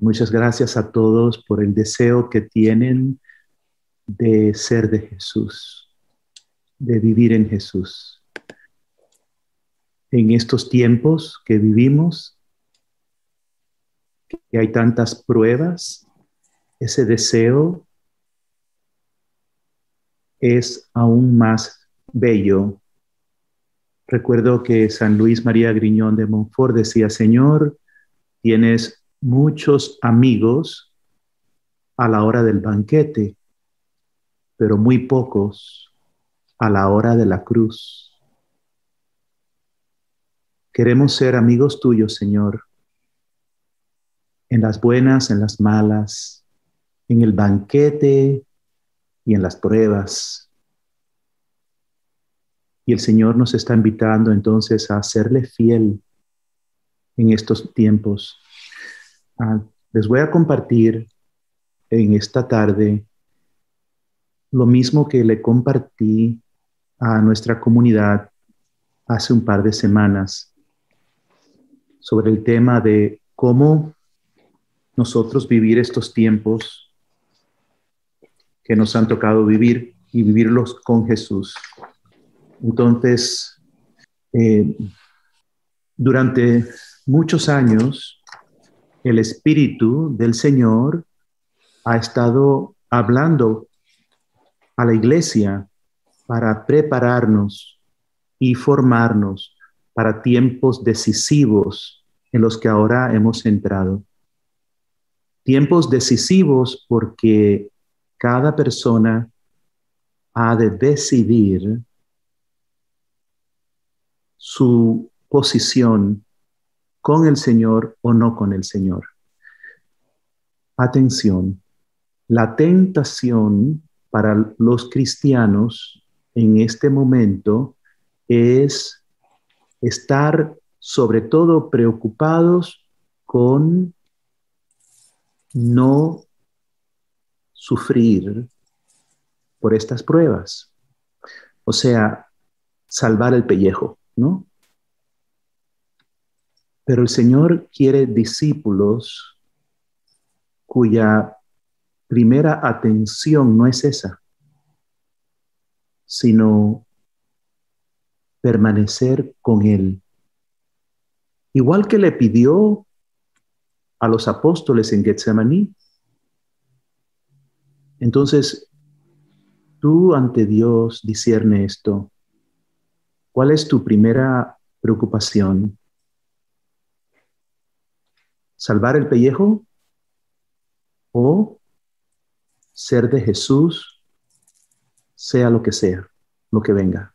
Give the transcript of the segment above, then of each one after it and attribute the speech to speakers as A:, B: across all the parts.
A: Muchas gracias a todos por el deseo que tienen de ser de Jesús, de vivir en Jesús. En estos tiempos que vivimos, que hay tantas pruebas, ese deseo es aún más bello. Recuerdo que San Luis María Griñón de Montfort decía, Señor, tienes muchos amigos a la hora del banquete, pero muy pocos a la hora de la cruz. Queremos ser amigos tuyos, Señor, en las buenas, en las malas, en el banquete y en las pruebas. Y el Señor nos está invitando entonces a serle fiel en estos tiempos. Ah, les voy a compartir en esta tarde lo mismo que le compartí a nuestra comunidad hace un par de semanas sobre el tema de cómo nosotros vivir estos tiempos que nos han tocado vivir y vivirlos con Jesús. Entonces, eh, durante muchos años, el Espíritu del Señor ha estado hablando a la iglesia para prepararnos y formarnos para tiempos decisivos en los que ahora hemos entrado. Tiempos decisivos porque cada persona ha de decidir su posición con el Señor o no con el Señor. Atención, la tentación para los cristianos en este momento es estar sobre todo preocupados con no sufrir por estas pruebas. O sea, salvar el pellejo, ¿no? Pero el Señor quiere discípulos cuya primera atención no es esa, sino permanecer con Él. Igual que le pidió a los apóstoles en Getsemaní. Entonces, tú ante Dios discierne esto. ¿Cuál es tu primera preocupación? Salvar el pellejo o ser de Jesús, sea lo que sea, lo que venga.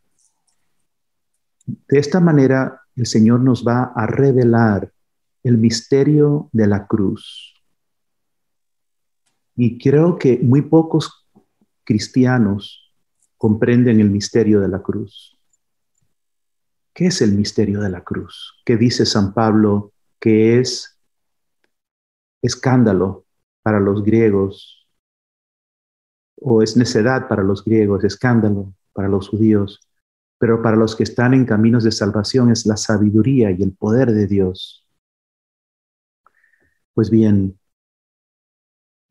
A: De esta manera, el Señor nos va a revelar el misterio de la cruz. Y creo que muy pocos cristianos comprenden el misterio de la cruz. ¿Qué es el misterio de la cruz? ¿Qué dice San Pablo que es escándalo para los griegos, o es necedad para los griegos, escándalo para los judíos, pero para los que están en caminos de salvación es la sabiduría y el poder de Dios. Pues bien,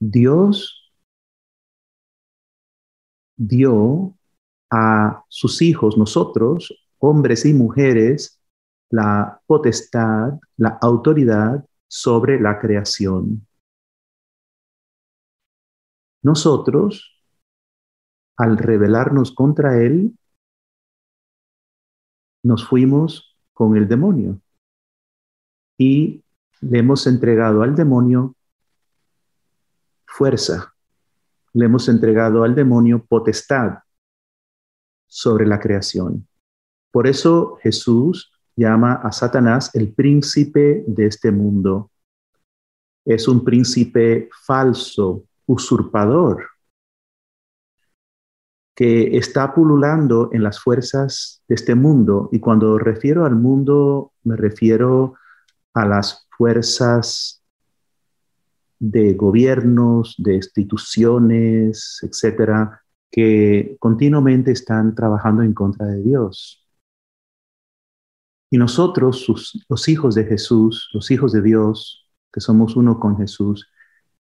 A: Dios dio a sus hijos, nosotros, hombres y mujeres, la potestad, la autoridad sobre la creación. Nosotros, al rebelarnos contra Él, nos fuimos con el demonio y le hemos entregado al demonio fuerza, le hemos entregado al demonio potestad sobre la creación. Por eso Jesús llama a Satanás el príncipe de este mundo. Es un príncipe falso, usurpador, que está pululando en las fuerzas de este mundo. Y cuando refiero al mundo, me refiero a las fuerzas de gobiernos, de instituciones, etcétera, que continuamente están trabajando en contra de Dios. Y nosotros, los hijos de Jesús, los hijos de Dios, que somos uno con Jesús,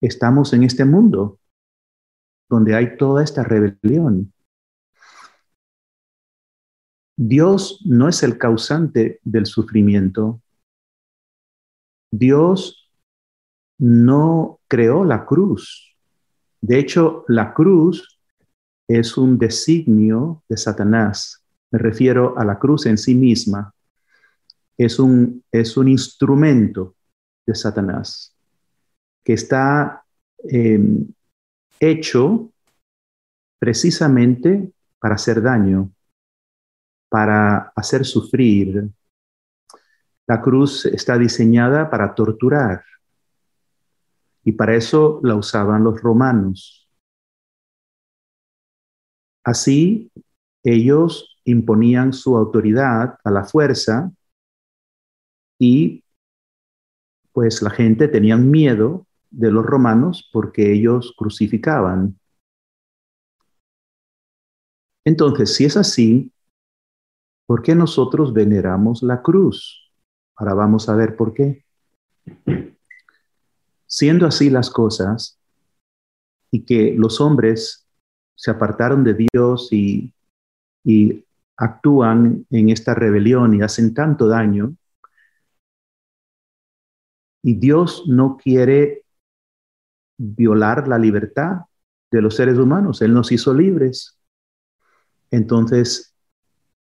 A: estamos en este mundo donde hay toda esta rebelión. Dios no es el causante del sufrimiento. Dios no creó la cruz. De hecho, la cruz es un designio de Satanás. Me refiero a la cruz en sí misma. Es un, es un instrumento de Satanás que está em, hecho precisamente para hacer daño, para hacer sufrir. La cruz está diseñada para torturar y para eso la usaban los romanos. Así, ellos imponían su autoridad a la fuerza y pues la gente tenía miedo de los romanos porque ellos crucificaban. Entonces, si es así, ¿por qué nosotros veneramos la cruz? Ahora vamos a ver por qué. Siendo así las cosas, y que los hombres se apartaron de Dios y, y actúan en esta rebelión y hacen tanto daño, y Dios no quiere violar la libertad de los seres humanos. Él nos hizo libres. Entonces,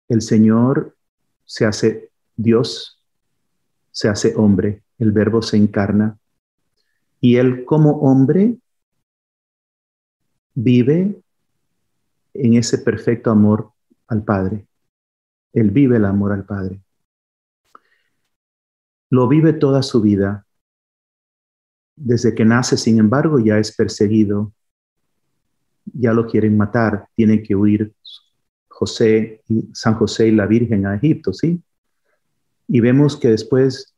A: el Señor se hace Dios, se hace hombre, el verbo se encarna. Y Él como hombre vive en ese perfecto amor al Padre. Él vive el amor al Padre. Lo vive toda su vida. Desde que nace, sin embargo, ya es perseguido. Ya lo quieren matar. Tienen que huir José y San José y la Virgen a Egipto, ¿sí? Y vemos que después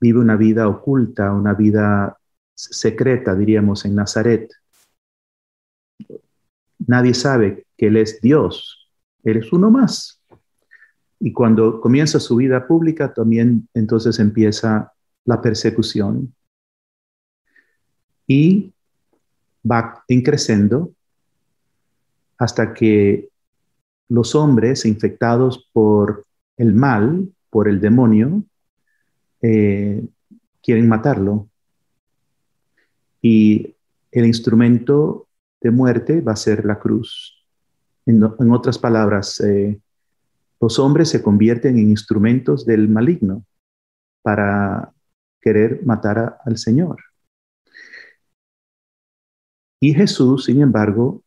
A: vive una vida oculta, una vida secreta, diríamos, en Nazaret. Nadie sabe que Él es Dios. Él es uno más. Y cuando comienza su vida pública, también entonces empieza la persecución. Y va creciendo hasta que los hombres infectados por el mal, por el demonio, eh, quieren matarlo. Y el instrumento de muerte va a ser la cruz. En, otras palabras, eh, los hombres se convierten en instrumentos del maligno para querer matar al Señor. Y Jesús, sin embargo,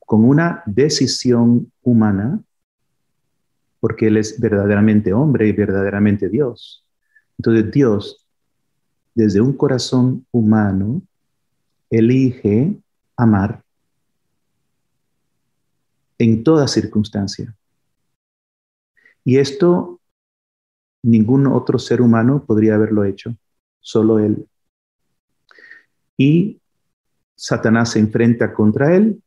A: con una decisión humana, porque Él es verdaderamente hombre y verdaderamente Dios. Entonces Dios, desde un corazón humano, elige amar en toda circunstancia. Y esto ningún otro ser humano podría haberlo hecho, solo él. Y Satanás se enfrenta contra él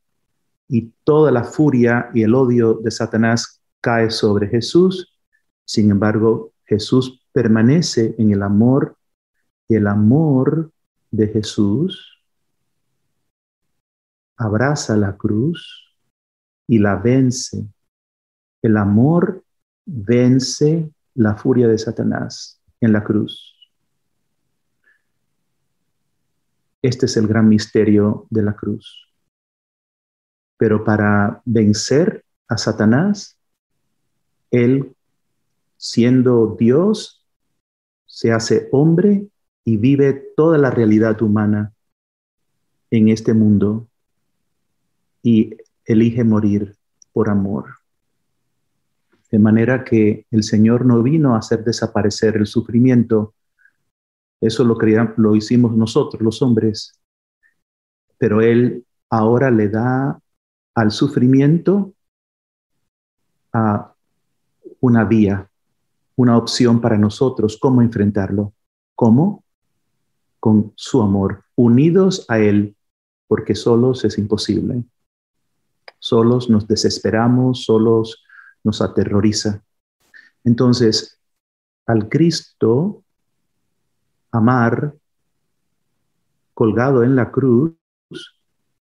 A: y toda la furia y el odio de Satanás cae sobre Jesús. Sin embargo, Jesús permanece en el amor y el amor de Jesús abraza la cruz y la vence. El amor vence la furia de Satanás en la cruz. Este es el gran misterio de la cruz. Pero para vencer a Satanás, Él, siendo Dios, se hace hombre y vive toda la realidad humana en este mundo. Y elige morir por amor. De manera que el Señor no vino a hacer desaparecer el sufrimiento. Eso lo, lo hicimos nosotros, los hombres. Pero Él ahora le da al sufrimiento a una vía, una opción para nosotros, cómo enfrentarlo. ¿Cómo? Con su amor, unidos a Él, porque solos es imposible solos nos desesperamos, solos nos aterroriza. Entonces, al Cristo amar, colgado en la cruz,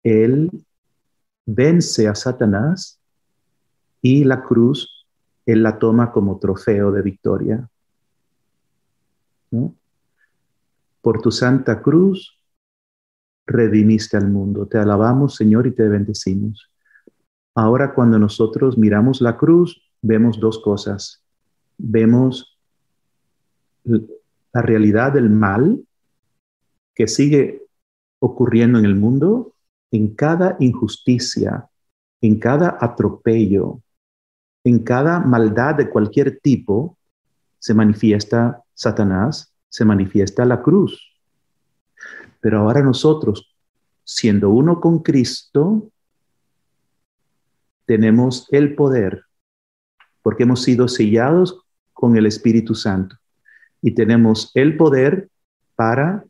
A: Él vence a Satanás y la cruz Él la toma como trofeo de victoria. Por tu santa cruz redimiste al mundo. Te alabamos, Señor, y te bendecimos. Ahora cuando nosotros miramos la cruz, vemos dos cosas. Vemos la realidad del mal que sigue ocurriendo en el mundo, en cada injusticia, en cada atropello, en cada maldad de cualquier tipo, se manifiesta Satanás, se manifiesta la cruz. Pero ahora nosotros, siendo uno con Cristo, tenemos el poder, porque hemos sido sellados con el Espíritu Santo y tenemos el poder para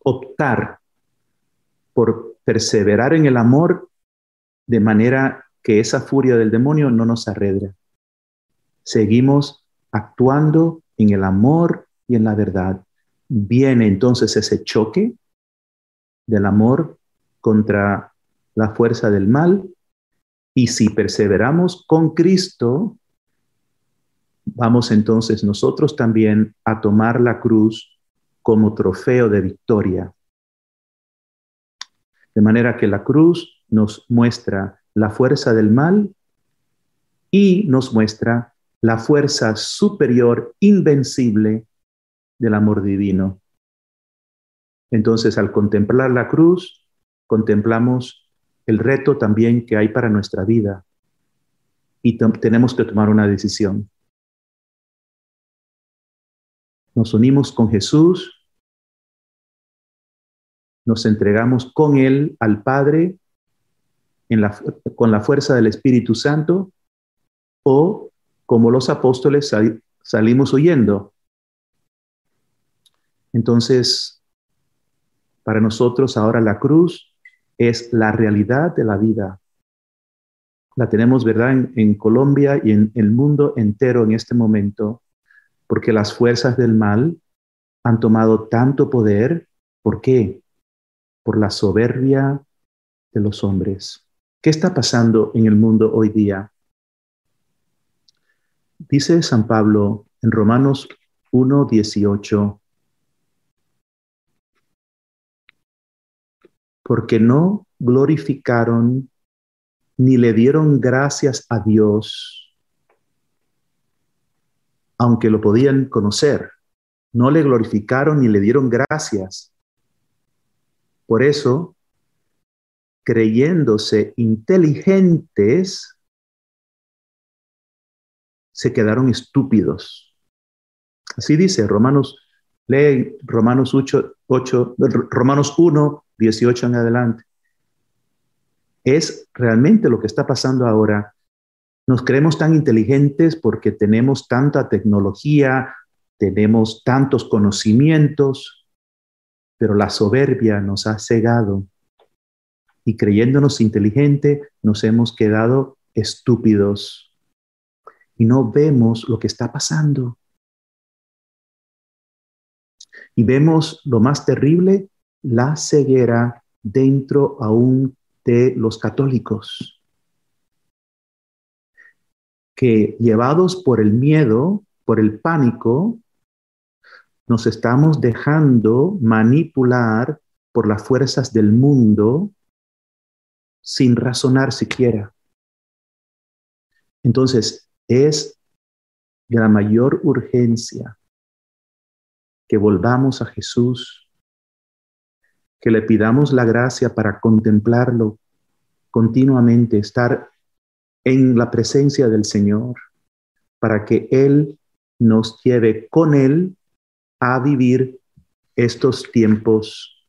A: optar por perseverar en el amor de manera que esa furia del demonio no nos arredra. Seguimos actuando en el amor y en la verdad. Viene entonces ese choque del amor contra la fuerza del mal y si perseveramos con Cristo, vamos entonces nosotros también a tomar la cruz como trofeo de victoria. De manera que la cruz nos muestra la fuerza del mal y nos muestra la fuerza superior, invencible del amor divino. Entonces, al contemplar la cruz, contemplamos el reto también que hay para nuestra vida y tenemos que tomar una decisión. Nos unimos con Jesús nos entregamos con Él al Padre con la fuerza del Espíritu Santo o como los apóstoles salimos huyendo. Entonces, para nosotros ahora la cruz es la realidad de la vida. La tenemos, ¿verdad?, en, Colombia y en el mundo entero en este momento, porque las fuerzas del mal han tomado tanto poder. ¿Por qué? por la soberbia de los hombres. ¿Qué está pasando en el mundo hoy día? Dice San Pablo en Romanos 1, porque no glorificaron ni le dieron gracias a Dios, aunque lo podían conocer. No le glorificaron ni le dieron gracias por eso, creyéndose inteligentes, se quedaron estúpidos. Así dice Romanos, lee Romanos 8, 8, Romanos 1, 18 en adelante. Es realmente lo que está pasando ahora. Nos creemos tan inteligentes porque tenemos tanta tecnología, tenemos tantos conocimientos, pero la soberbia nos ha cegado y creyéndonos inteligente nos hemos quedado estúpidos y no vemos lo que está pasando. Y vemos lo más terrible, la ceguera dentro aún de los católicos, que llevados por el miedo, por el pánico, nos estamos dejando manipular por las fuerzas del mundo sin razonar siquiera. Entonces, es de la mayor urgencia que volvamos a Jesús, que le pidamos la gracia para contemplarlo continuamente, estar en la presencia del Señor, para que Él nos lleve con Él a vivir estos tiempos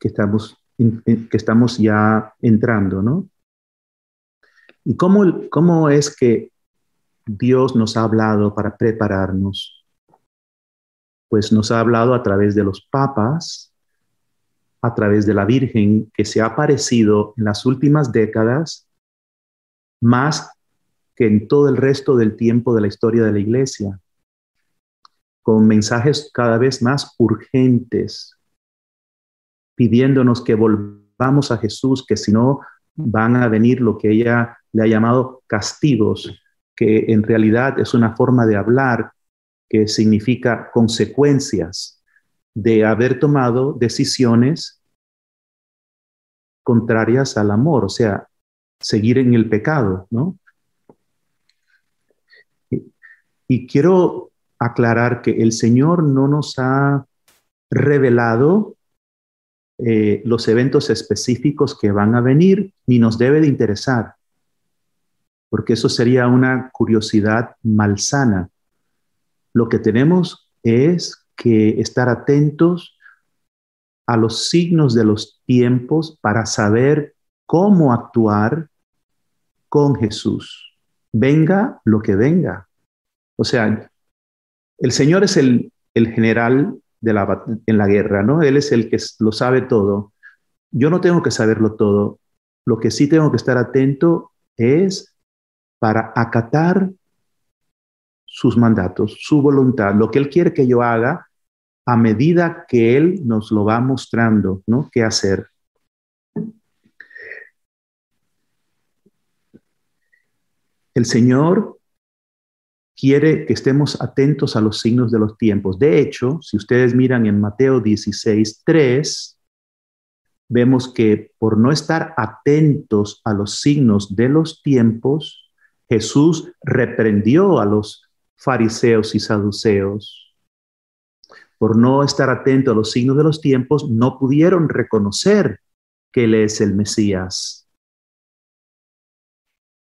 A: que estamos, que estamos ya entrando, ¿no? ¿Y cómo, cómo es que Dios nos ha hablado para prepararnos? Pues nos ha hablado a través de los papas, a través de la Virgen, que se ha aparecido en las últimas décadas más que en todo el resto del tiempo de la historia de la Iglesia con mensajes cada vez más urgentes, pidiéndonos que volvamos a Jesús, que si no van a venir lo que ella le ha llamado castigos, que en realidad es una forma de hablar que significa consecuencias de haber tomado decisiones contrarias al amor, o sea, seguir en el pecado, ¿no? Y, quiero aclarar que el Señor no nos ha revelado eh, los eventos específicos que van a venir, ni nos debe de interesar, porque eso sería una curiosidad malsana. Lo que tenemos es que estar atentos a los signos de los tiempos para saber cómo actuar con Jesús. Venga lo que venga. O sea, el Señor es el, el general de la, en la guerra, ¿no? Él es el que lo sabe todo. Yo no tengo que saberlo todo. Lo que sí tengo que estar atento es para acatar sus mandatos, su voluntad, lo que Él quiere que yo haga a medida que Él nos lo va mostrando, ¿no? ¿Qué hacer? El Señor quiere que estemos atentos a los signos de los tiempos. De hecho, si ustedes miran en Mateo 16, 3, vemos que por no estar atentos a los signos de los tiempos, Jesús reprendió a los fariseos y saduceos. Por no estar atentos a los signos de los tiempos, no pudieron reconocer que Él es el Mesías.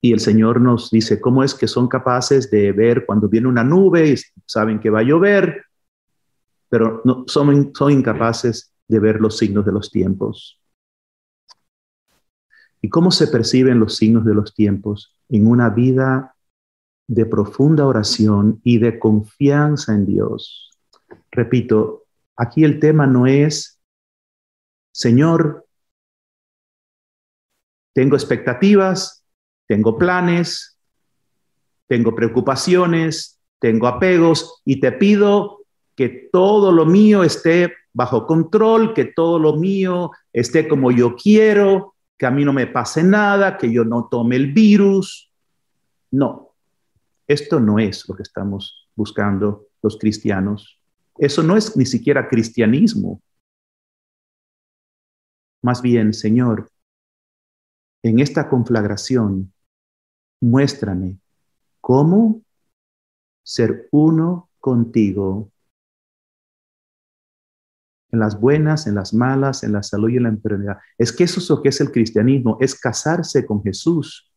A: Y el Señor nos dice cómo es que son capaces de ver cuando viene una nube y saben que va a llover, pero no, son, son incapaces de ver los signos de los tiempos. ¿Y cómo se perciben los signos de los tiempos? En una vida de profunda oración y de confianza en Dios. Repito, aquí el tema no es, Señor, tengo expectativas, tengo planes, tengo preocupaciones, tengo apegos y te pido que todo lo mío esté bajo control, que todo lo mío esté como yo quiero, que a mí no me pase nada, que yo no tome el virus. No, esto no es lo que estamos buscando los cristianos. Eso no es ni siquiera cristianismo. Más bien, Señor, en esta conflagración muéstrame cómo ser uno contigo en las buenas, en las malas, en la salud y en la enfermedad. Es que eso es lo que es el cristianismo, es casarse con Jesús.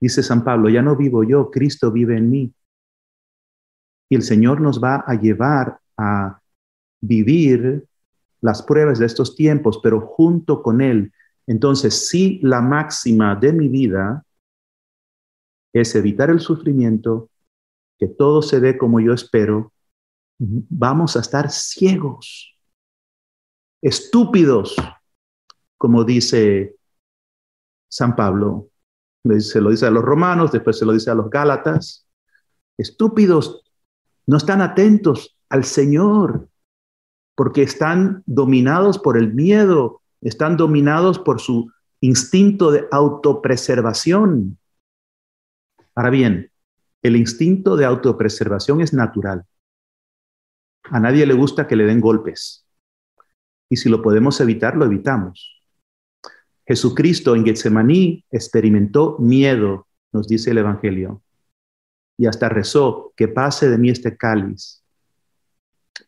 A: Dice San Pablo, ya no vivo yo, Cristo vive en mí. Y el Señor nos va a llevar a vivir las pruebas de estos tiempos, pero junto con Él. Entonces, si la máxima de mi vida es evitar el sufrimiento, que todo se dé como yo espero, vamos a estar ciegos, estúpidos, como dice San Pablo. Se lo dice a los romanos, después se lo dice a los gálatas. Estúpidos, no están atentos al Señor, porque están dominados por el miedo, están dominados por su instinto de autopreservación. Ahora bien, el instinto de autopreservación es natural. A nadie le gusta que le den golpes. Y si lo podemos evitar, lo evitamos. Jesucristo en Getsemaní experimentó miedo, nos dice el Evangelio, y hasta rezó, que pase de mí este cáliz.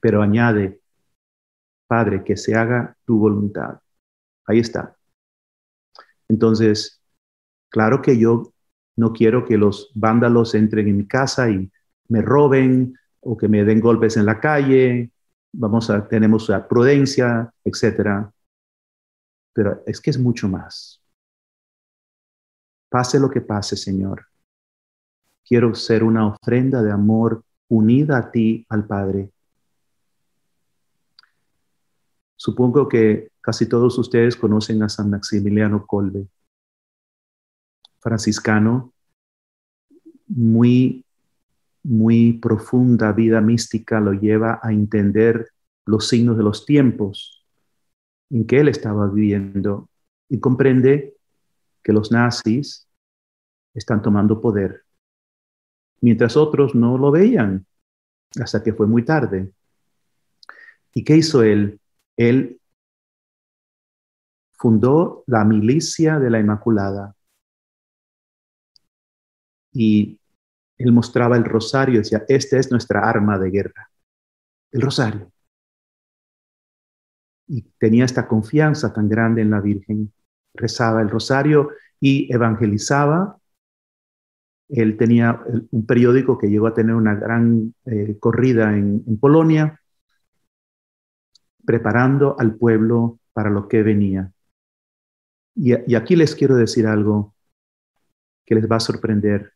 A: Pero añade, Padre, que se haga tu voluntad. Ahí está. Entonces, claro que yo no quiero que los vándalos entren en mi casa y me roben o que me den golpes en la calle. Vamos a, tenemos prudencia, etcétera. Pero es que es mucho más. Pase lo que pase, Señor. Quiero ser una ofrenda de amor unida a ti, al Padre. Supongo que casi todos ustedes conocen a San Maximiliano Colbe franciscano muy muy profunda vida mística lo lleva a entender los signos de los tiempos en que él estaba viviendo y comprende que los nazis están tomando poder, mientras otros no lo veían hasta que fue muy tarde. ¿Y qué hizo él? Él fundó la milicia de la Inmaculada y él mostraba el rosario y decía, esta es nuestra arma de guerra, el rosario. Y tenía esta confianza tan grande en la Virgen. Rezaba el rosario y evangelizaba. Él tenía un periódico que llegó a tener una gran eh, corrida en, Polonia, preparando al pueblo para lo que venía. y aquí les quiero decir algo que les va a sorprender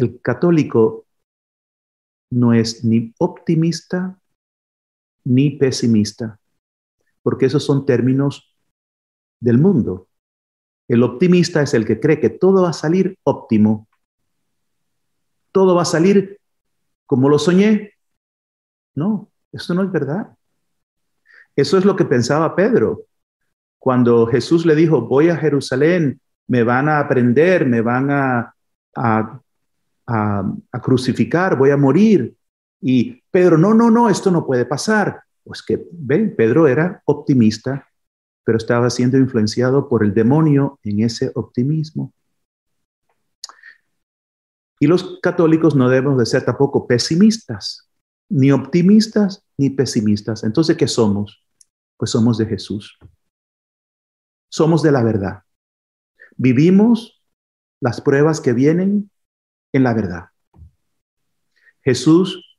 A: el católico no es ni optimista ni pesimista, porque esos son términos del mundo. El optimista es el que cree que todo va a salir óptimo, todo va a salir como lo soñé. No, eso no es verdad. Eso es lo que pensaba Pedro. Cuando Jesús le dijo, voy a Jerusalén, me van a aprender, me van a, a a, crucificar, voy a morir. Y Pedro, no, no, no, esto no puede pasar. Pues que, ven, Pedro era optimista, pero estaba siendo influenciado por el demonio en ese optimismo. Y los católicos no debemos de ser tampoco pesimistas, ni optimistas ni pesimistas. Entonces, ¿qué somos? Pues somos de Jesús. Somos de la verdad. Vivimos las pruebas que vienen en la verdad. Jesús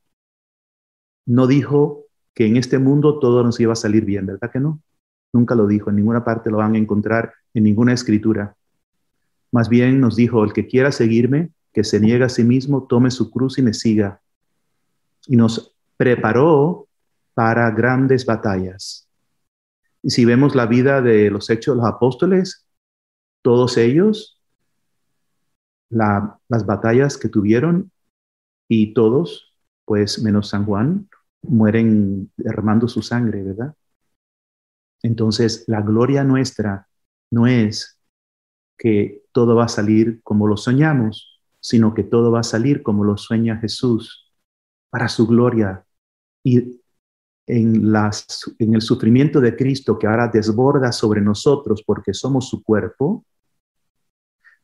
A: no dijo que en este mundo todo nos iba a salir bien, ¿verdad que no? Nunca lo dijo, en ninguna parte lo van a encontrar, en ninguna escritura. Más bien nos dijo, el que quiera seguirme, que se niegue a sí mismo, tome su cruz y me siga. Y nos preparó para grandes batallas. Y si vemos la vida de los hechos de los apóstoles, todos ellos las batallas que tuvieron y todos, pues menos San Juan, mueren derramando su sangre, ¿verdad? Entonces, la gloria nuestra no es que todo va a salir como lo soñamos, sino que todo va a salir como lo sueña Jesús, para su gloria. Y en, el sufrimiento de Cristo que ahora desborda sobre nosotros porque somos su cuerpo,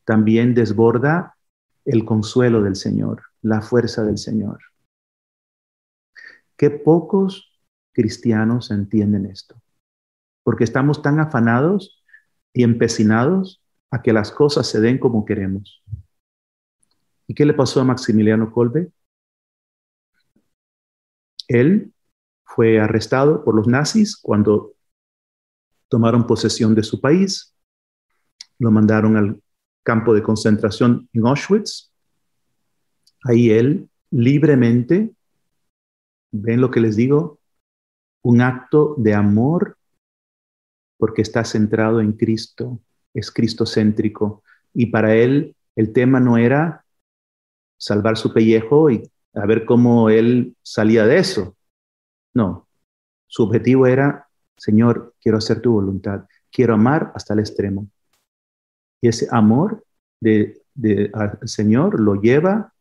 A: también desborda el consuelo del Señor, la fuerza del Señor. Qué pocos cristianos entienden esto, porque estamos tan afanados y empecinados a que las cosas se den como queremos. ¿Y qué le pasó a Maximiliano Kolbe? Él fue arrestado por los nazis cuando tomaron posesión de su país, lo mandaron al campo de concentración en Auschwitz. Ahí él libremente, ven lo que les digo, un acto de amor porque está centrado en Cristo, es cristocéntrico. Y para él el tema no era salvar su pellejo y a ver cómo él salía de eso. No, su objetivo era, Señor, quiero hacer tu voluntad, quiero amar hasta el extremo. Y ese amor de, al Señor lo lleva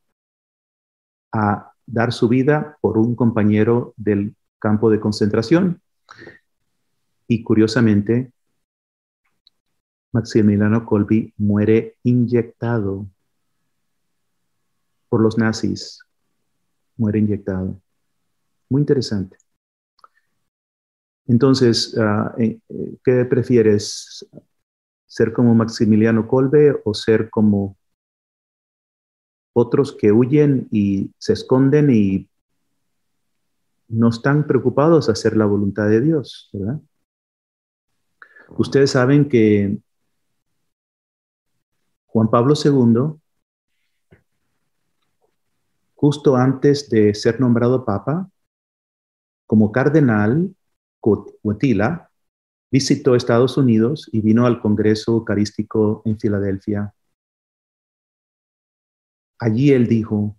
A: a dar su vida por un compañero del campo de concentración. Y curiosamente, Maximiliano Colby muere inyectado por los nazis. Muere inyectado. Muy interesante. Entonces, ah, eh, eh, ¿qué prefieres? ser como Maximiliano Kolbe o ser como otros que huyen y se esconden y no están preocupados a hacer la voluntad de Dios, ¿verdad? Ustedes saben que Juan Pablo II, justo antes de ser nombrado papa, como cardenal, Huetila, visitó Estados Unidos y vino al Congreso Eucarístico en Filadelfia. Allí él dijo,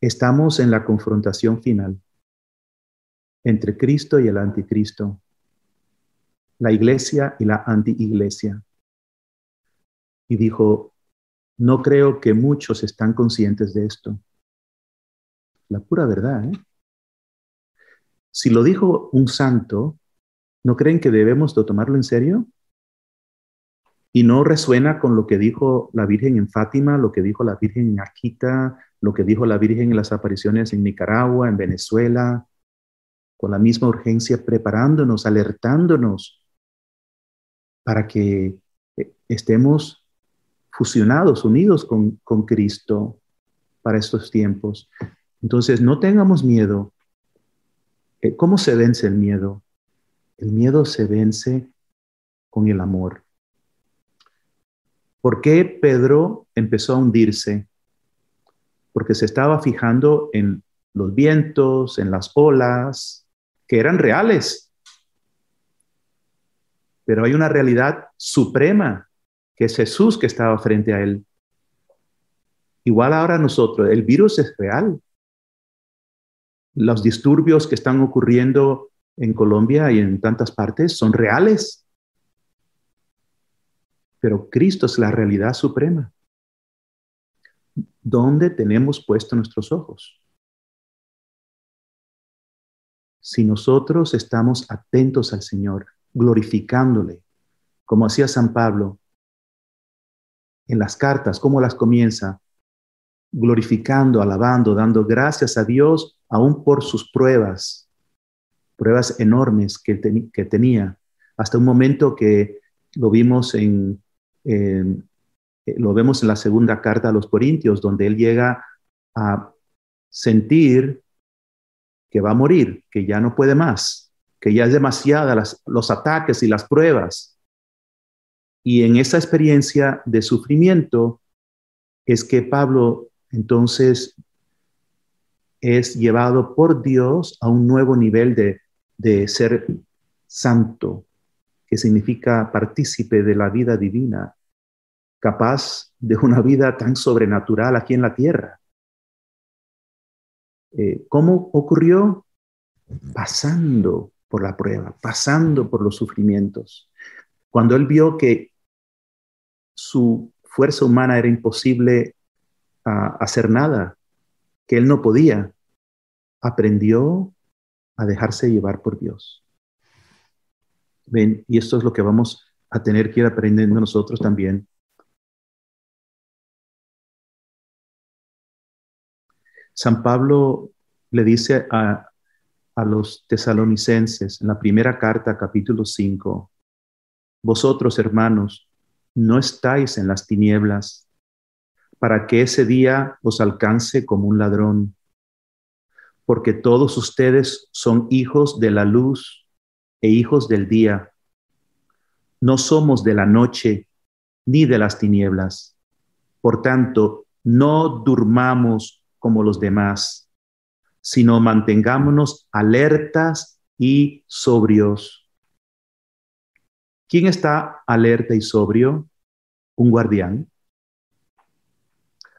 A: estamos en la confrontación final entre Cristo y el anticristo, la iglesia y la anti-iglesia. Y dijo, no creo que muchos están conscientes de esto. La pura verdad, ¿eh? Si lo dijo un santo, ¿no creen que debemos de tomarlo en serio? Y no resuena con lo que dijo la Virgen en Fátima, lo que dijo la Virgen en Aquita, lo que dijo la Virgen en las apariciones en Nicaragua, en Venezuela, con la misma urgencia, preparándonos, alertándonos para que eh, estemos fusionados, unidos con, Cristo para estos tiempos. Entonces, no tengamos miedo. Eh, ¿Cómo se vence el miedo? El miedo se vence con el amor. ¿Por qué Pedro empezó a hundirse? Porque se estaba fijando en los vientos, en las olas, que eran reales. Pero hay una realidad suprema, que es Jesús que estaba frente a él. Igual ahora nosotros, el virus es real. Los disturbios que están ocurriendo en Colombia y en tantas partes son reales. Pero Cristo es la realidad suprema. ¿Dónde tenemos puestos nuestros ojos? si nosotros estamos atentos al Señor, glorificándole, como hacía San Pablo en las cartas, cómo las comienza, glorificando, alabando, dando gracias a Dios aún por sus pruebas, pruebas enormes que, que tenía, hasta un momento que lo vimos en, en, lo vemos en la segunda carta a los Corintios, donde él llega a sentir que va a morir, que ya no puede más, que ya es demasiada los ataques y las pruebas. Y en esa experiencia de sufrimiento es que Pablo entonces es llevado por Dios a un nuevo nivel de, de ser santo, que significa partícipe de la vida divina, capaz de una vida tan sobrenatural aquí en la tierra. Eh, ¿Cómo ocurrió? Pasando por la prueba, pasando por los sufrimientos. Cuando él vio que su fuerza humana era imposible a hacer nada, que él no podía, aprendió a dejarse llevar por Dios. Ven, y esto es lo que vamos a tener que ir aprendiendo nosotros también San Pablo le dice a, los tesalonicenses en la primera carta, capítulo 5, vosotros hermanos, no estáis en las tinieblas para que ese día os alcance como un ladrón, porque todos ustedes son hijos de la luz e hijos del día. No somos de la noche ni de las tinieblas. Por tanto, no durmamos como los demás, sino mantengámonos alertas y sobrios. ¿Quién está alerta y sobrio? Un guardián.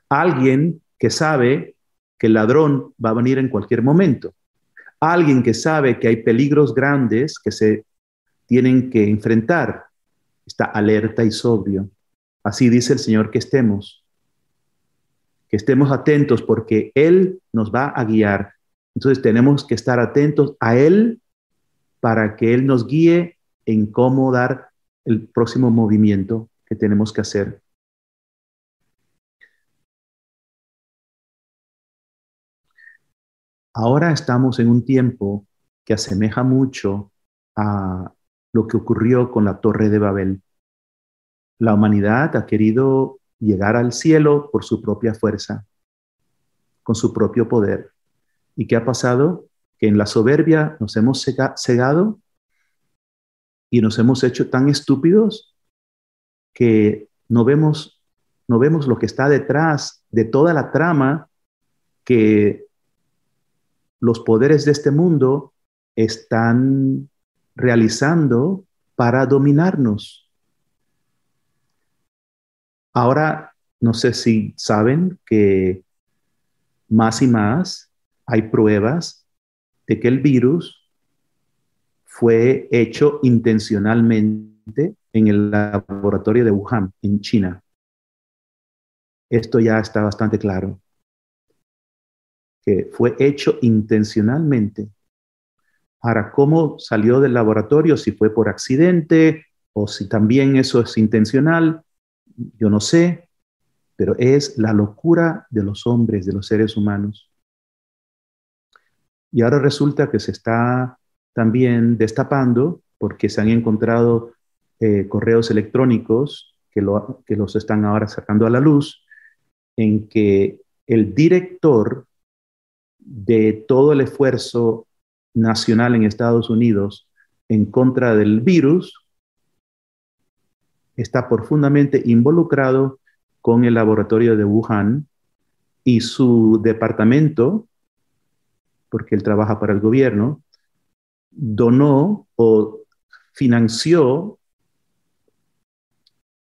A: Alguien que sabe que el ladrón va a venir en cualquier momento. Alguien que sabe que hay peligros grandes que se tienen que enfrentar. Está alerta y sobrio. Así dice el Señor que estemos que estemos atentos porque Él nos va a guiar. Entonces tenemos que estar atentos a Él para que Él nos guíe en cómo dar el próximo movimiento que tenemos que hacer. Ahora estamos en un tiempo que asemeja mucho a lo que ocurrió con la Torre de Babel. La humanidad ha querido llegar al cielo por su propia fuerza, con su propio poder. ¿Y qué ha pasado? Que en la soberbia nos hemos cegado y nos hemos hecho tan estúpidos que no vemos, no vemos lo que está detrás de toda la trama que los poderes de este mundo están realizando para dominarnos. Ahora, no sé si saben que más y más hay pruebas de que el virus fue hecho intencionalmente en el laboratorio de Wuhan, en China. Esto ya está bastante claro, que fue hecho intencionalmente. Ahora, ¿cómo salió del laboratorio? Si fue por accidente o si también eso es intencional, yo no sé, pero es la locura de los hombres, de los seres humanos. Y ahora resulta que se está también destapando porque se han encontrado eh, correos electrónicos que, que los están ahora sacando a la luz, en que el director de todo el esfuerzo nacional en Estados Unidos en contra del virus está profundamente involucrado con el laboratorio de Wuhan y su departamento, porque él trabaja para el gobierno, donó o financió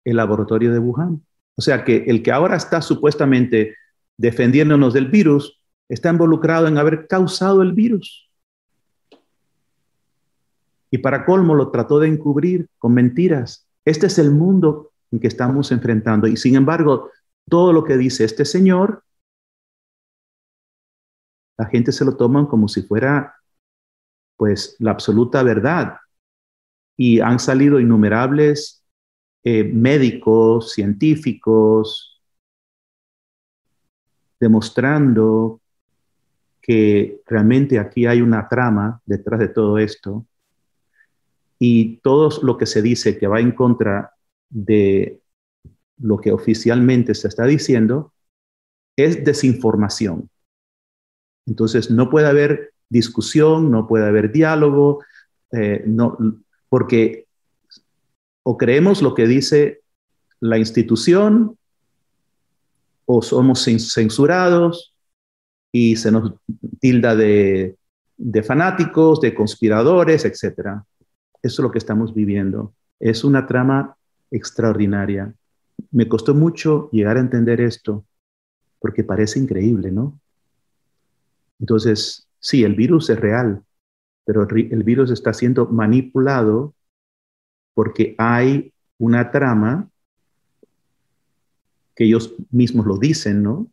A: el laboratorio de Wuhan. O sea que el que ahora está supuestamente defendiéndonos del virus está involucrado en haber causado el virus. Y para colmo lo trató de encubrir con mentiras. Este es el mundo en que estamos enfrentando. Y sin embargo, todo lo que dice este señor, la gente se lo toma como si fuera pues la absoluta verdad. Y han salido innumerables eh, médicos, científicos, demostrando que realmente aquí hay una trama detrás de todo esto y todo lo que se dice que va en contra de lo que oficialmente se está diciendo es desinformación. Entonces, no puede haber discusión, no puede haber diálogo, eh, no, porque o creemos lo que dice la institución o somos censurados y se nos tilda de, de fanáticos, de conspiradores, etc. Eso es lo que estamos viviendo. Es una trama extraordinaria. Me costó mucho llegar a entender esto, porque parece increíble, ¿no? Entonces, sí, el virus es real, pero el virus está siendo manipulado porque hay una trama que ellos mismos lo dicen, ¿no?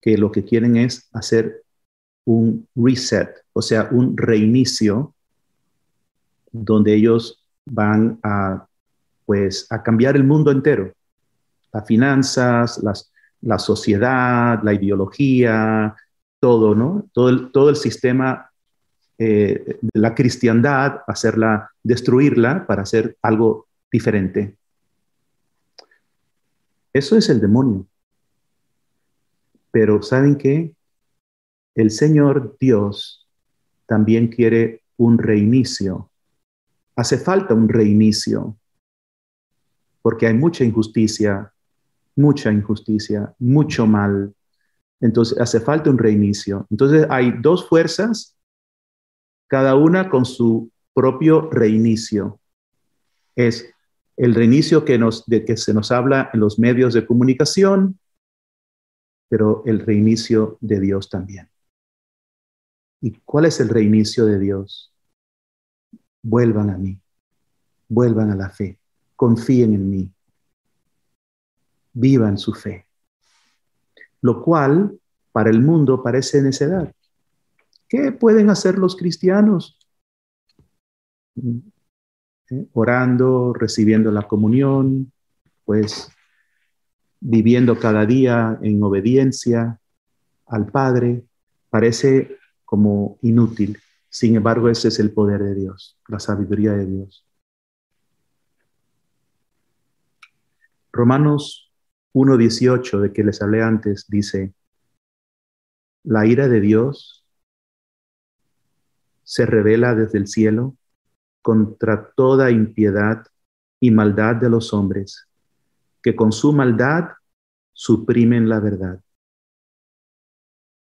A: Que lo que quieren es hacer un reset, o sea, un reinicio donde ellos van a pues a cambiar el mundo entero. Las finanzas, la sociedad, la ideología, todo, ¿no? Todo el, todo el sistema eh, de la cristiandad, hacerla, destruirla para hacer algo diferente. Eso es el demonio. Pero ¿saben qué? El Señor Dios también quiere un reinicio. Hace falta un reinicio porque hay mucha injusticia, mucha injusticia, mucho mal. Entonces hace falta un reinicio. Entonces hay dos fuerzas, cada una con su propio reinicio. Es el reinicio de que se nos habla en los medios de comunicación, pero el reinicio de Dios también. ¿Y cuál es el reinicio de Dios? Vuelvan a mí, vuelvan a la fe confíen en mí, vivan su fe. Lo cual para el mundo parece necedad. ¿Qué pueden hacer los cristianos? ¿Eh? Orando, recibiendo la comunión, pues viviendo cada día en obediencia al Padre, parece como inútil. Sin embargo, ese es el poder de Dios, la sabiduría de Dios. Romanos 1.18, de que les hablé antes, dice, la ira de Dios se revela desde el cielo contra toda impiedad y maldad de los hombres, que con su maldad suprimen la verdad.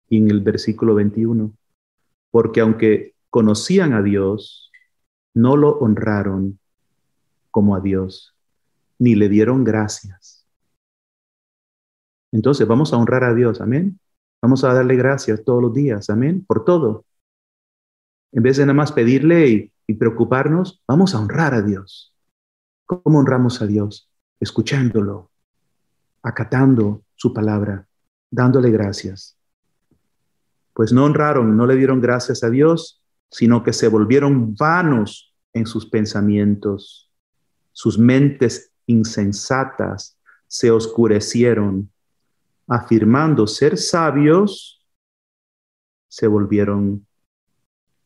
A: Y en el versículo 21, porque aunque conocían a Dios, no lo honraron como a Dios ni le dieron gracias. Entonces vamos a honrar a Dios, amén. Vamos a darle gracias todos los días, amén, por todo. En vez de nada más pedirle y, y preocuparnos, vamos a honrar a Dios. ¿Cómo honramos a Dios? Escuchándolo, acatando su palabra, dándole gracias. Pues no honraron, no le dieron gracias a Dios, sino que se volvieron vanos en sus pensamientos. Sus mentes insensatas se oscurecieron, afirmando ser sabios, se volvieron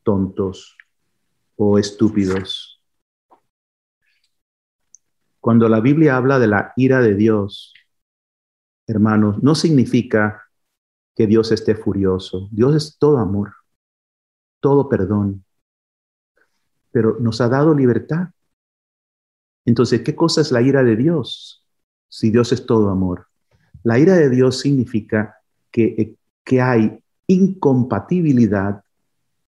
A: tontos o estúpidos. Cuando la Biblia habla de la ira de Dios, hermanos, no significa que Dios esté furioso. Dios es todo amor, todo perdón, pero nos ha dado libertad. Entonces, ¿qué cosa es la ira de Dios? Si Dios es todo amor. La ira de Dios significa que, que hay incompatibilidad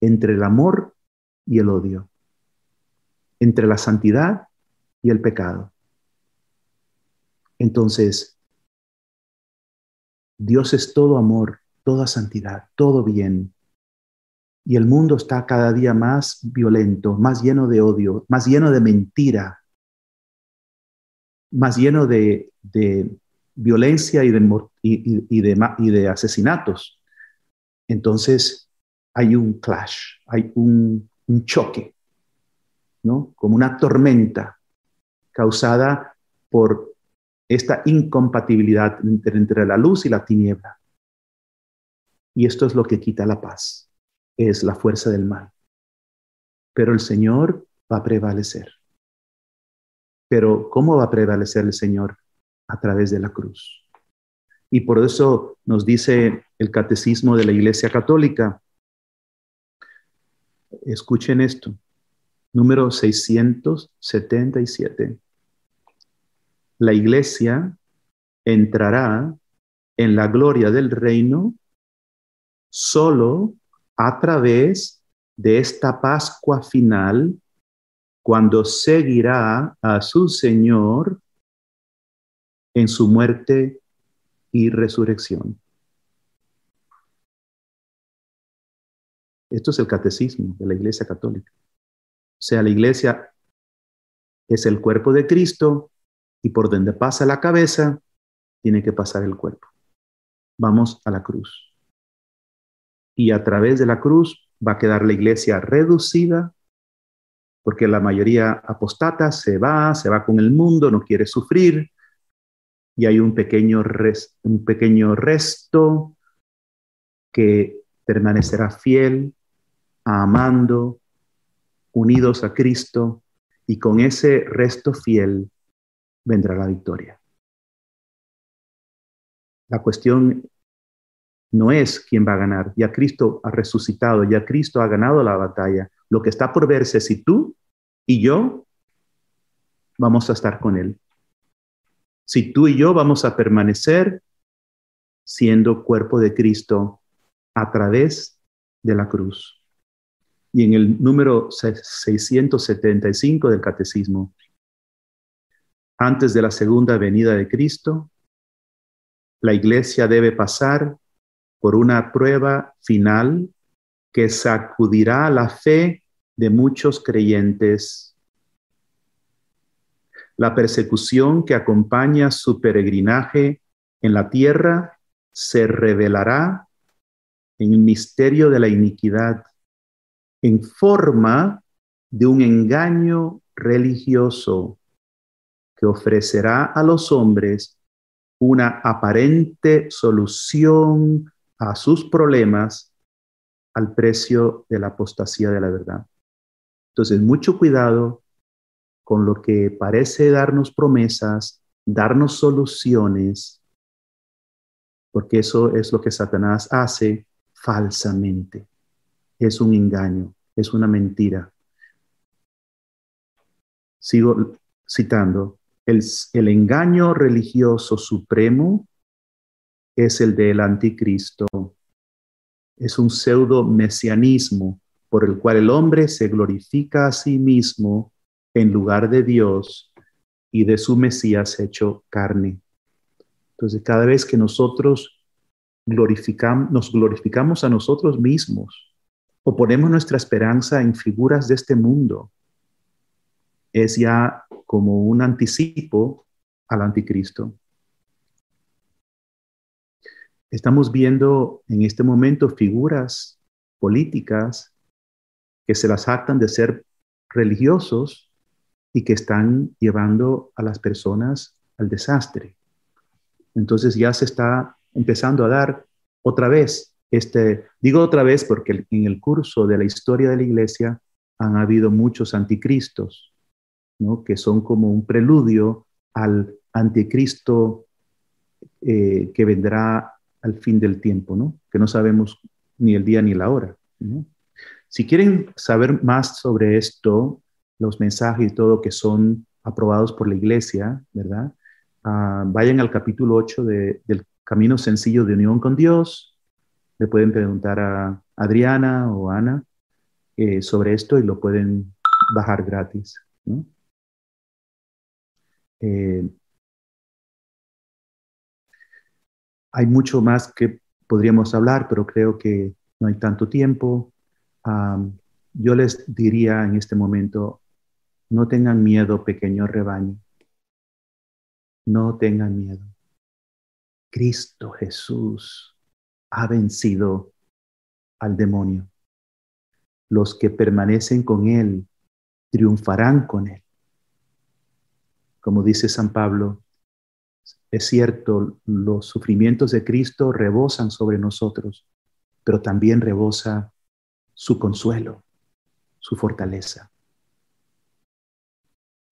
A: entre el amor y el odio, entre la santidad y el pecado. Entonces, Dios es todo amor, toda santidad, todo bien. Y el mundo está cada día más violento, más lleno de odio, más lleno de mentira, más lleno de, violencia y de, asesinatos. Entonces hay un clash, hay un, choque, ¿no? Como una tormenta causada por esta incompatibilidad entre, entre, la luz y la tiniebla. Y esto es lo que quita la paz, es la fuerza del mal. Pero el Señor va a prevalecer. Pero ¿cómo va a prevalecer el Señor? A través de la cruz. Y por eso nos dice el catecismo de la Iglesia Católica, escuchen esto, número 677. La Iglesia entrará en la gloria del reino solo a través de esta Pascua final cuando seguirá a su Señor en su muerte y resurrección. Esto es el catecismo de la Iglesia Católica. O sea, la Iglesia es el cuerpo de Cristo y por donde pasa la cabeza, tiene que pasar el cuerpo. Vamos a la cruz. Y a través de la cruz va a quedar la iglesia reducida porque la mayoría apostata se va, se va con el mundo, no quiere sufrir, y hay un pequeño, un pequeño resto que permanecerá fiel, amando, unidos a Cristo, y con ese resto fiel vendrá la victoria. La cuestión no es quién va a ganar, ya Cristo ha resucitado, ya Cristo ha ganado la batalla, lo que está por verse si tú y yo vamos a estar con Él. Si tú y yo vamos a permanecer siendo cuerpo de Cristo a través de la cruz. Y en el número 675 del Catecismo, antes de la segunda venida de Cristo, la iglesia debe pasar por una prueba final que sacudirá la fe de muchos creyentes. La persecución que acompaña su peregrinaje en la tierra se revelará en el misterio de la iniquidad, en forma de un engaño religioso que ofrecerá a los hombres una aparente solución a sus problemas al precio de la apostasía de la verdad. Entonces, mucho cuidado con lo que parece darnos promesas, darnos soluciones, porque eso es lo que Satanás hace falsamente. Es un engaño, es una mentira. Sigo citando, el, el engaño religioso supremo es el del anticristo es un pseudo mesianismo por el cual el hombre se glorifica a sí mismo en lugar de Dios y de su Mesías hecho carne. Entonces, cada vez que nosotros glorificamos, nos glorificamos a nosotros mismos o ponemos nuestra esperanza en figuras de este mundo, es ya como un anticipo al anticristo. Estamos viendo en este momento figuras políticas que se las jactan de ser religiosos y que están llevando a las personas al desastre. Entonces ya se está empezando a dar otra vez este, digo otra vez porque en el curso de la historia de la iglesia han habido muchos anticristos, ¿no? que son como un preludio al anticristo eh, que vendrá al fin del tiempo, ¿no? que no sabemos ni el día ni la hora. Si quieren saber más sobre esto, los mensajes y todo que son aprobados por la iglesia, ¿verdad? Ah, vayan al capítulo 8 del Camino Sencillo de Unión con Dios. Le pueden preguntar a Adriana o Ana eh, sobre esto y lo pueden bajar gratis. Eh, hay mucho más que podríamos hablar, pero creo que no hay tanto tiempo. yo les diría en este momento, no tengan miedo, pequeño rebaño. No tengan miedo. Cristo Jesús ha vencido al demonio. Los que permanecen con Él triunfarán con Él. Como dice San Pablo, es cierto, los sufrimientos de Cristo rebosan sobre nosotros, pero también rebosa su consuelo, su fortaleza.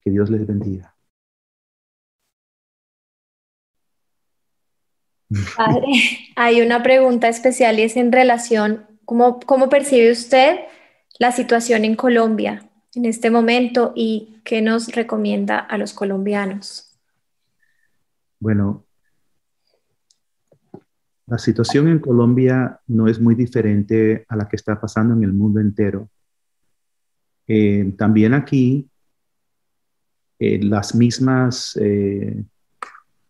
A: Que Dios les bendiga.
B: Padre, hay una pregunta especial y es en relación, ¿cómo, ¿cómo percibe usted la situación en Colombia en este momento y qué nos recomienda a los colombianos?
A: Bueno, la situación en Colombia no es muy diferente a la que está pasando en el mundo entero. Eh, también aquí, eh, las mismas eh,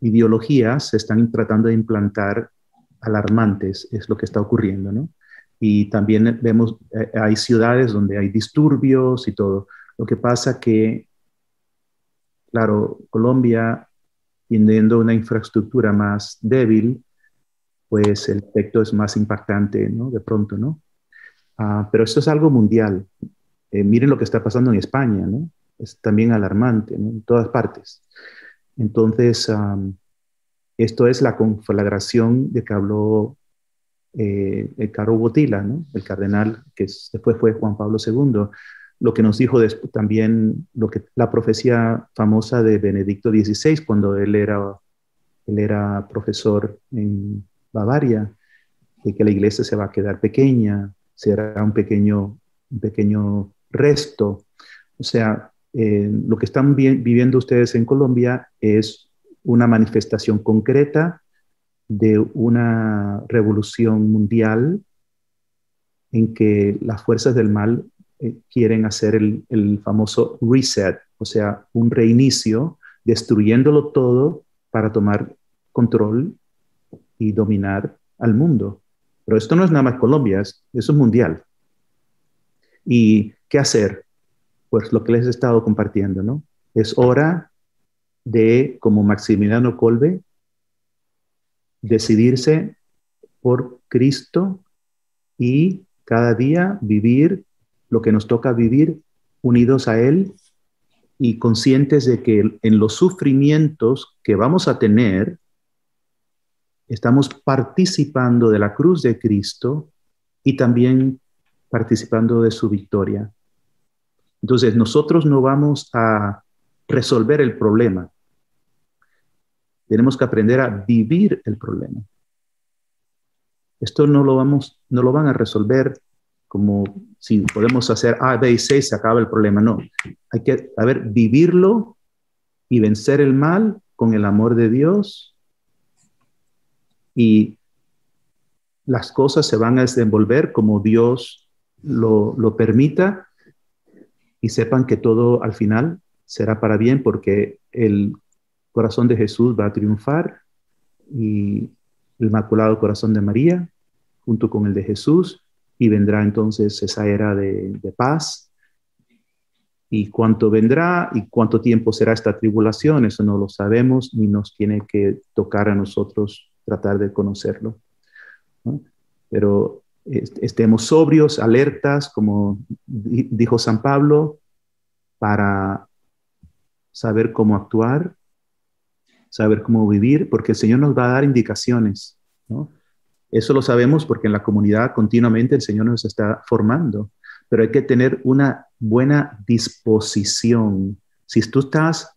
A: ideologías se están tratando de implantar alarmantes, es lo que está ocurriendo, ¿no? Y también vemos, eh, hay ciudades donde hay disturbios y todo. Lo que pasa que, claro, Colombia, teniendo una infraestructura más débil, pues el efecto es más impactante, ¿no? De pronto, ¿no? Ah, pero esto es algo mundial. Miren lo que está pasando en España, ¿no? Es también alarmante, ¿no? En todas partes. Entonces, esto es la conflagración de que habló eh, el Caro Botila, el cardenal que después fue Juan Pablo II, lo que nos dijo también lo que, la profecía famosa de Benedicto XVI cuando él era, él era profesor en Bavaria, de que la iglesia se va a quedar pequeña, será un pequeño, un pequeño resto. O sea, eh, lo que están viviendo ustedes en Colombia es una manifestación concreta de una revolución mundial en que las fuerzas del mal eh, quieren hacer el, famoso reset, o sea, un reinicio, destruyéndolo todo para tomar control y dominar al mundo. Pero esto no es nada más Colombia, eso es mundial. ¿Y qué hacer? Pues lo que les he estado compartiendo, ¿no? Es hora de, como Maximiliano Colbe, decidirse por Cristo y cada día vivir lo que nos toca vivir unidos a Él y conscientes de que en los sufrimientos que vamos a tener, estamos participando de la cruz de Cristo y también participando de su victoria. Entonces, nosotros no vamos a resolver el problema. Tenemos que aprender a vivir el problema. Esto no lo vamos, no lo van a resolver como si podemos hacer A, B y C, se acaba el problema. No, hay que, vivirlo y vencer el mal con el amor de Dios y las cosas se van a desenvolver como Dios lo, lo permita y sepan que todo al final será para bien porque el corazón de Jesús va a triunfar y el Inmaculado Corazón de María, junto con el de Jesús, y vendrá entonces esa era de, de paz. Y cuánto vendrá y cuánto tiempo será esta tribulación, eso no lo sabemos ni nos tiene que tocar a nosotros tratar de conocerlo. Pero estemos sobrios, alertas, como dijo San Pablo, para saber cómo actuar, saber cómo vivir, porque el Señor nos va a dar indicaciones. Eso lo sabemos porque en la comunidad continuamente el Señor nos está formando, pero hay que tener una buena disposición. Si tú estás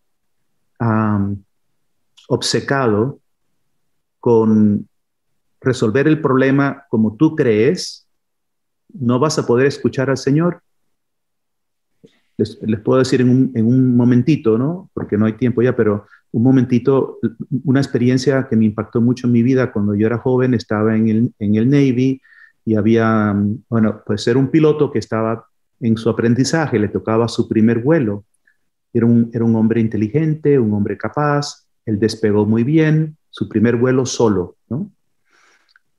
A: obcecado con resolver el problema como tú crees, no vas a poder escuchar al Señor. Les, puedo decir en un, momentito, ¿no? Porque no hay tiempo ya, pero un momentito, una experiencia que me impactó mucho en mi vida cuando yo era joven, estaba en el, en el Navy y había, bueno, pues era un piloto que estaba en su aprendizaje, le tocaba su primer vuelo. Era un, era un hombre inteligente, un hombre capaz, él despegó muy bien, su primer vuelo solo, ¿no?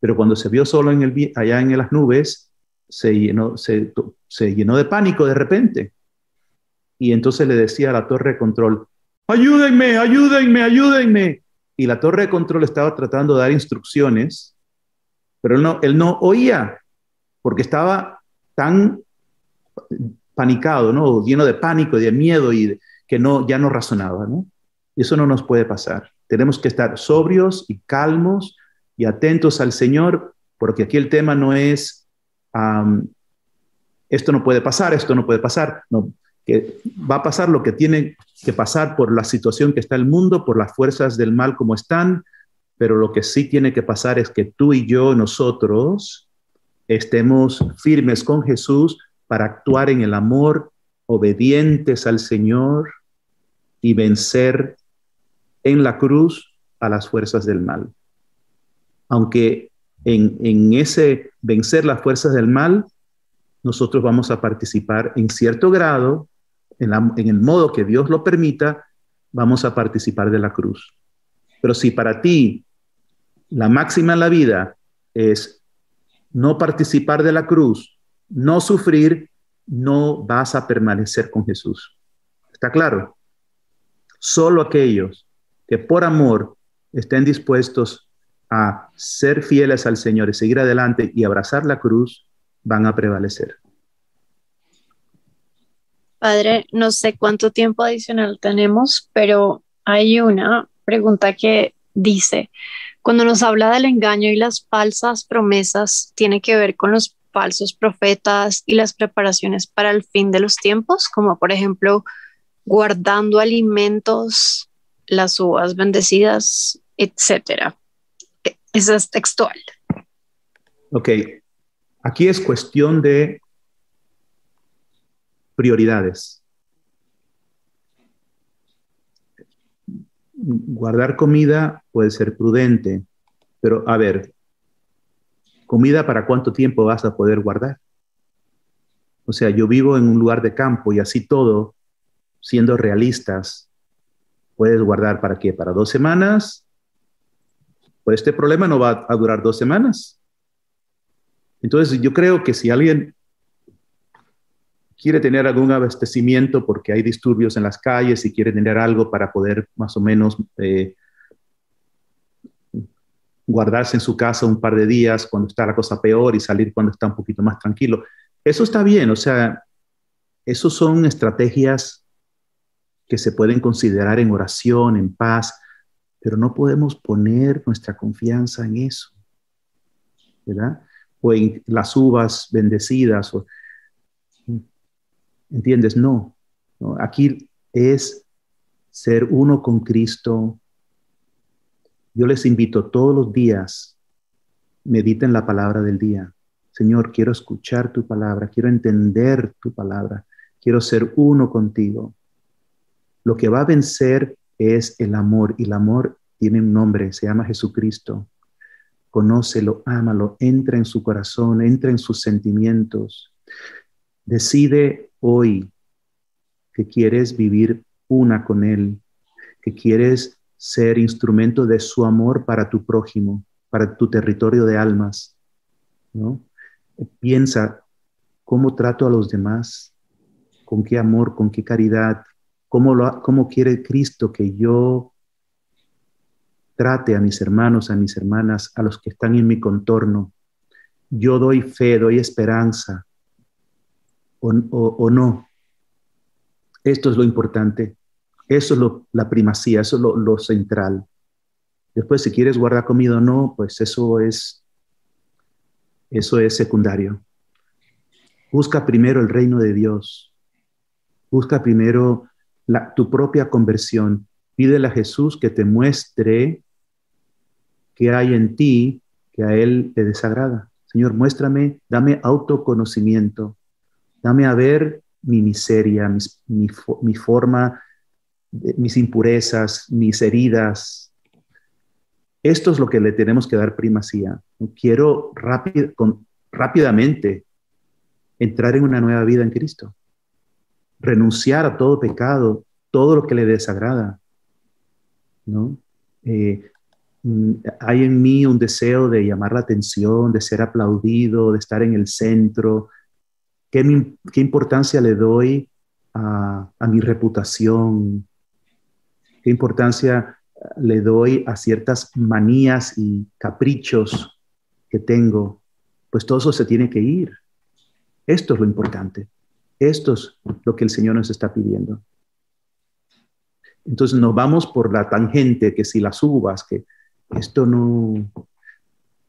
A: Pero cuando se vio solo en el, allá en las nubes, se llenó, de pánico de repente. Y entonces le decía a la torre de control, ayúdenme, ayúdenme, ayúdenme. Y la torre de control estaba tratando de dar instrucciones, pero él no, él no oía, porque estaba tan panicado, ¿no? lleno de pánico, de miedo y que no, ya no razonaba. ¿no? Eso no nos puede pasar. Tenemos que estar sobrios y calmos y atentos al Señor, porque aquí el tema no es, esto no puede pasar, esto no puede pasar, no, que va a pasar lo que tiene que pasar por la situación que está el mundo, por las fuerzas del mal como están, pero lo que sí tiene que pasar es que tú y yo, nosotros, estemos firmes con Jesús para actuar en el amor, obedientes al Señor y vencer en la cruz a las fuerzas del mal. Aunque en, ese vencer las fuerzas del mal, nosotros vamos a participar en cierto grado, en, en el modo que Dios lo permita, vamos a participar de la cruz. Pero si para ti la máxima en la vida es no participar de la cruz, no sufrir, no vas a permanecer con Jesús. ¿Está claro? Solo aquellos que por amor estén dispuestos a ser fieles al Señor y seguir adelante y abrazar la cruz, van a prevalecer.
C: Padre, no sé cuánto tiempo adicional tenemos, pero hay una pregunta que dice, cuando nos habla del engaño y las falsas promesas, ¿tiene que ver con los falsos profetas y las preparaciones para el fin de los tiempos? Como por ejemplo, guardando alimentos las uvas bendecidas, etcétera. Es textual.
A: Ok, aquí es cuestión de prioridades. Guardar comida puede ser prudente, pero a ver, ¿comida para cuánto tiempo vas a poder guardar? O sea, yo vivo en un lugar de campo y así todo, siendo realistas, puedes guardar para qué? Para dos semanas. Pues este problema no va a durar dos semanas. Entonces yo creo que si alguien quiere tener algún abastecimiento porque hay disturbios en las calles y quiere tener algo para poder más o menos eh, guardarse en su casa un par de días cuando está la cosa peor y salir cuando está un poquito más tranquilo. Eso está bien, o sea, eso son estrategias que se pueden considerar en oración, en paz, pero no podemos poner nuestra confianza en eso, ¿verdad? O en las uvas bendecidas, ¿entiendes? No, no, aquí es ser uno con Cristo. Yo les invito todos los días, mediten la palabra del día. Señor, quiero escuchar tu palabra, quiero entender tu palabra, quiero ser uno contigo. Lo que va a vencer es el amor y el amor tiene un nombre, se llama Jesucristo. Conócelo, ámalo, entra en su corazón, entra en sus sentimientos. Decide hoy que quieres vivir una con Él, que quieres ser instrumento de su amor para tu prójimo, para tu territorio de almas, ¿no? Piensa cómo trato a los demás, con qué amor, con qué caridad, cómo, lo, cómo quiere Cristo que yo trate a mis hermanos, a mis hermanas, a los que están en mi contorno. Yo doy fe, doy esperanza, o, no. Esto es lo importante. Eso es la primacía, eso es lo, lo, central. Después, si quieres guardar comida o no, pues eso es, eso es secundario. Busca primero el reino de Dios. Busca primero tu propia conversión. Pídele a Jesús que te muestre qué hay en ti que a Él le desagrada. Señor, muéstrame, dame autoconocimiento. Dame a ver mi miseria, mi, forma, mis impurezas, mis heridas. Esto es lo que le tenemos que dar primacía. Quiero rápidamente entrar en una nueva vida en Cristo. Renunciar a todo pecado, todo lo que le desagrada. ¿no? Eh, mm, hay en mí un deseo de llamar la atención, de ser aplaudido, de estar en el centro, ¿Qué, importancia le doy a, mi reputación? ¿Qué importancia le doy a ciertas manías y caprichos que tengo? Pues todo eso se tiene que ir. Esto es lo importante. Esto es lo que el Señor nos está pidiendo. Entonces nos vamos por la tangente, que si las uvas, que esto no...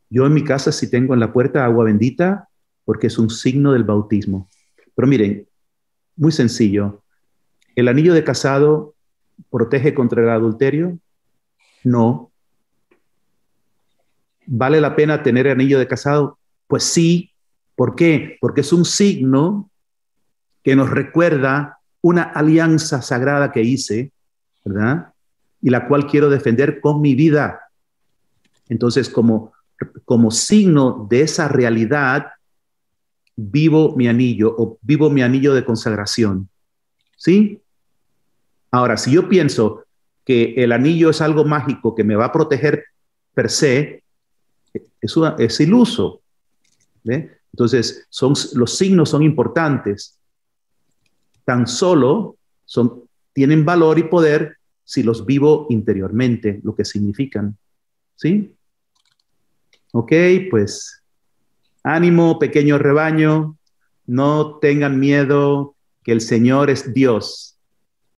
A: Yo en mi casa si tengo en la puerta agua bendita, porque es un signo del bautismo. Pero miren, muy sencillo. ¿El anillo de casado protege contra el adulterio? No. ¿Vale la pena tener anillo de casado? Pues sí. ¿Por qué? Porque es un signo que nos recuerda una alianza sagrada que hice, ¿verdad? Y la cual quiero defender con mi vida. Entonces, como, como signo de esa realidad, vivo mi anillo o vivo mi anillo de consagración. ¿Sí? Ahora, si yo pienso que el anillo es algo mágico que me va a proteger per se, es, iluso. Entonces, son, los signos son importantes. Tan solo son, tienen valor y poder si los vivo interiormente, lo que significan. ¿Sí? Ok, pues Ánimo, pequeño rebaño, no tengan miedo, que el Señor es Dios